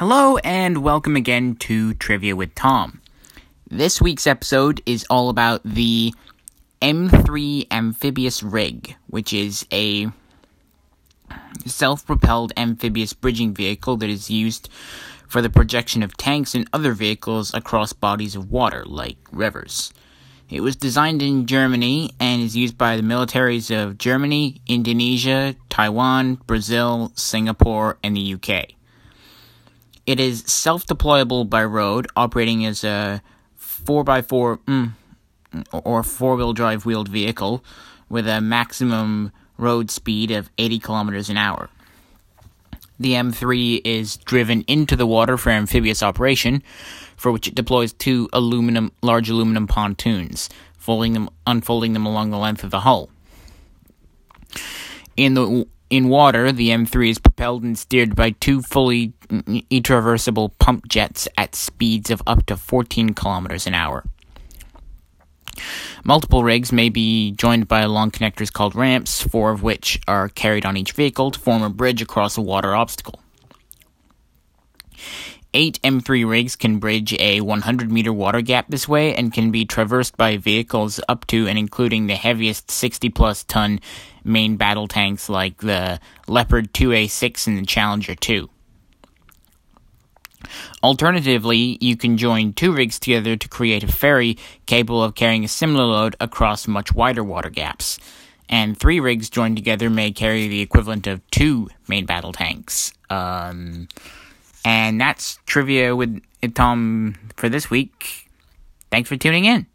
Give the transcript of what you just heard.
Hello, and welcome again to Trivia with Tom. This week's episode is all about the M3 amphibious rig, which is a self propelled amphibious bridging vehicle that is used for the projection of tanks and other vehicles across bodies of water, like rivers. It was designed in Germany and is used by the militaries of Germany, Indonesia, Taiwan, Brazil, Singapore, and the UK. It is self deployable by road, operating as a 4x4 mm, or 4 wheel drive wheeled vehicle with a maximum road speed of 80 kilometers an hour. The M3 is driven into the water for amphibious operation, for which it deploys two aluminum, large aluminum pontoons, folding them, unfolding them along the length of the hull. In the in water, the M3 is propelled and steered by two fully traversable pump jets at speeds of up to 14 kilometers an hour. Multiple rigs may be joined by long connectors called ramps, four of which are carried on each vehicle to form a bridge across a water obstacle. Eight M3 rigs can bridge a 100 meter water gap this way and can be traversed by vehicles up to and including the heaviest 60 plus ton main battle tanks like the Leopard 2A6 and the Challenger 2. Alternatively, you can join two rigs together to create a ferry capable of carrying a similar load across much wider water gaps. And three rigs joined together may carry the equivalent of two main battle tanks. Um, and that's trivia with Tom for this week. Thanks for tuning in.